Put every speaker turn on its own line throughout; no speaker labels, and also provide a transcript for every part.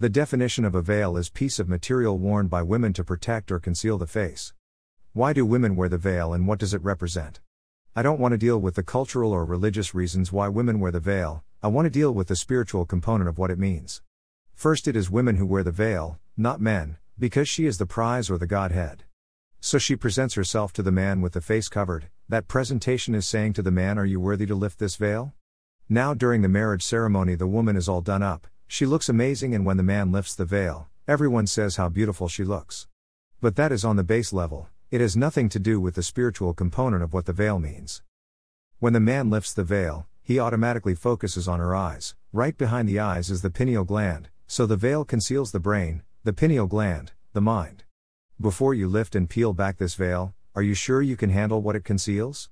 The definition of a veil is piece of material worn by women to protect or conceal the face. Why do women wear the veil and what does it represent? I don't want to deal with the cultural or religious reasons why women wear the veil, I want to deal with the spiritual component of what it means. First, it is women who wear the veil, not men, because she is the prize or the Godhead. So she presents herself to the man with the face covered, that presentation is saying to the man, Are you worthy to lift this veil? Now, during the marriage ceremony, the woman is all done up, she looks amazing, and when the man lifts the veil, everyone says how beautiful she looks. But that is on the base level, it has nothing to do with the spiritual component of what the veil means. When the man lifts the veil, he automatically focuses on her eyes. Right behind the eyes is the pineal gland, so the veil conceals the brain, the pineal gland, the mind. Before you lift and peel back this veil, are you sure you can handle what it conceals?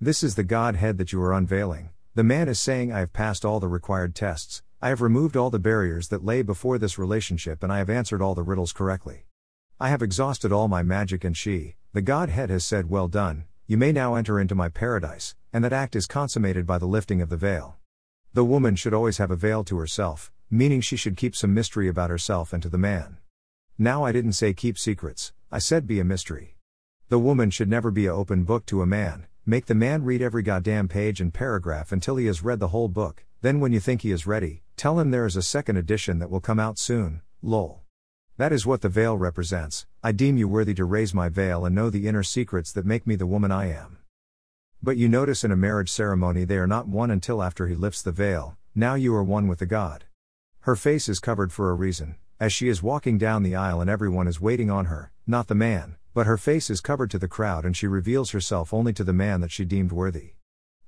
This is the Godhead that you are unveiling. The man is saying, I have passed all the required tests, I have removed all the barriers that lay before this relationship and I have answered all the riddles correctly. I have exhausted all my magic and she, the Godhead has said, Well done, you may now enter into my paradise, and that act is consummated by the lifting of the veil. The woman should always have a veil to herself, meaning she should keep some mystery about herself and to the man. Now I didn't say keep secrets, I said be a mystery. The woman should never be a open book to a man, make the man read every goddamn page and paragraph until he has read the whole book, then when you think he is ready, Tell him there is a second edition that will come out soon, lol. That is what the veil represents. I deem you worthy to raise my veil and know the inner secrets that make me the woman I am. But you notice in a marriage ceremony they are not one until after he lifts the veil, now you are one with the God. Her face is covered for a reason, as she is walking down the aisle and everyone is waiting on her, not the man, but her face is covered to the crowd and she reveals herself only to the man that she deemed worthy.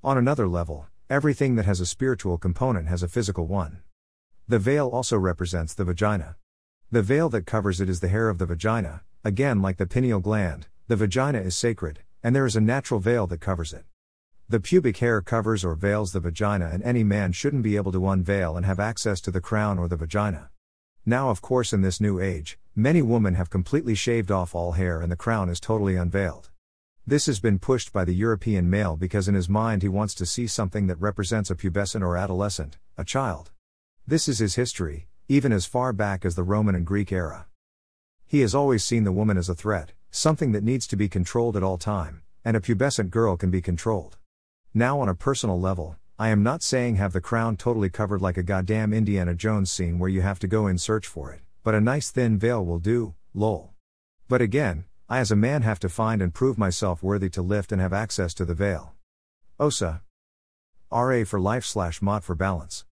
On another level, Everything that has a spiritual component has a physical one. The veil also represents the vagina. The veil that covers it is the hair of the vagina, again, like the pineal gland, the vagina is sacred, and there is a natural veil that covers it. The pubic hair covers or veils the vagina, and any man shouldn't be able to unveil and have access to the crown or the vagina. Now, of course, in this new age, many women have completely shaved off all hair and the crown is totally unveiled. This has been pushed by the European male because in his mind he wants to see something that represents a pubescent or adolescent, a child. This is his history, even as far back as the Roman and Greek era. He has always seen the woman as a threat, something that needs to be controlled at all time, and a pubescent girl can be controlled. Now on a personal level, I am not saying have the crown totally covered like a goddamn Indiana Jones scene where you have to go in search for it, but a nice thin veil will do, lol. But again, I as a man have to find and prove myself worthy to lift and have access to the veil. OSA. RA for life slash Maat for balance.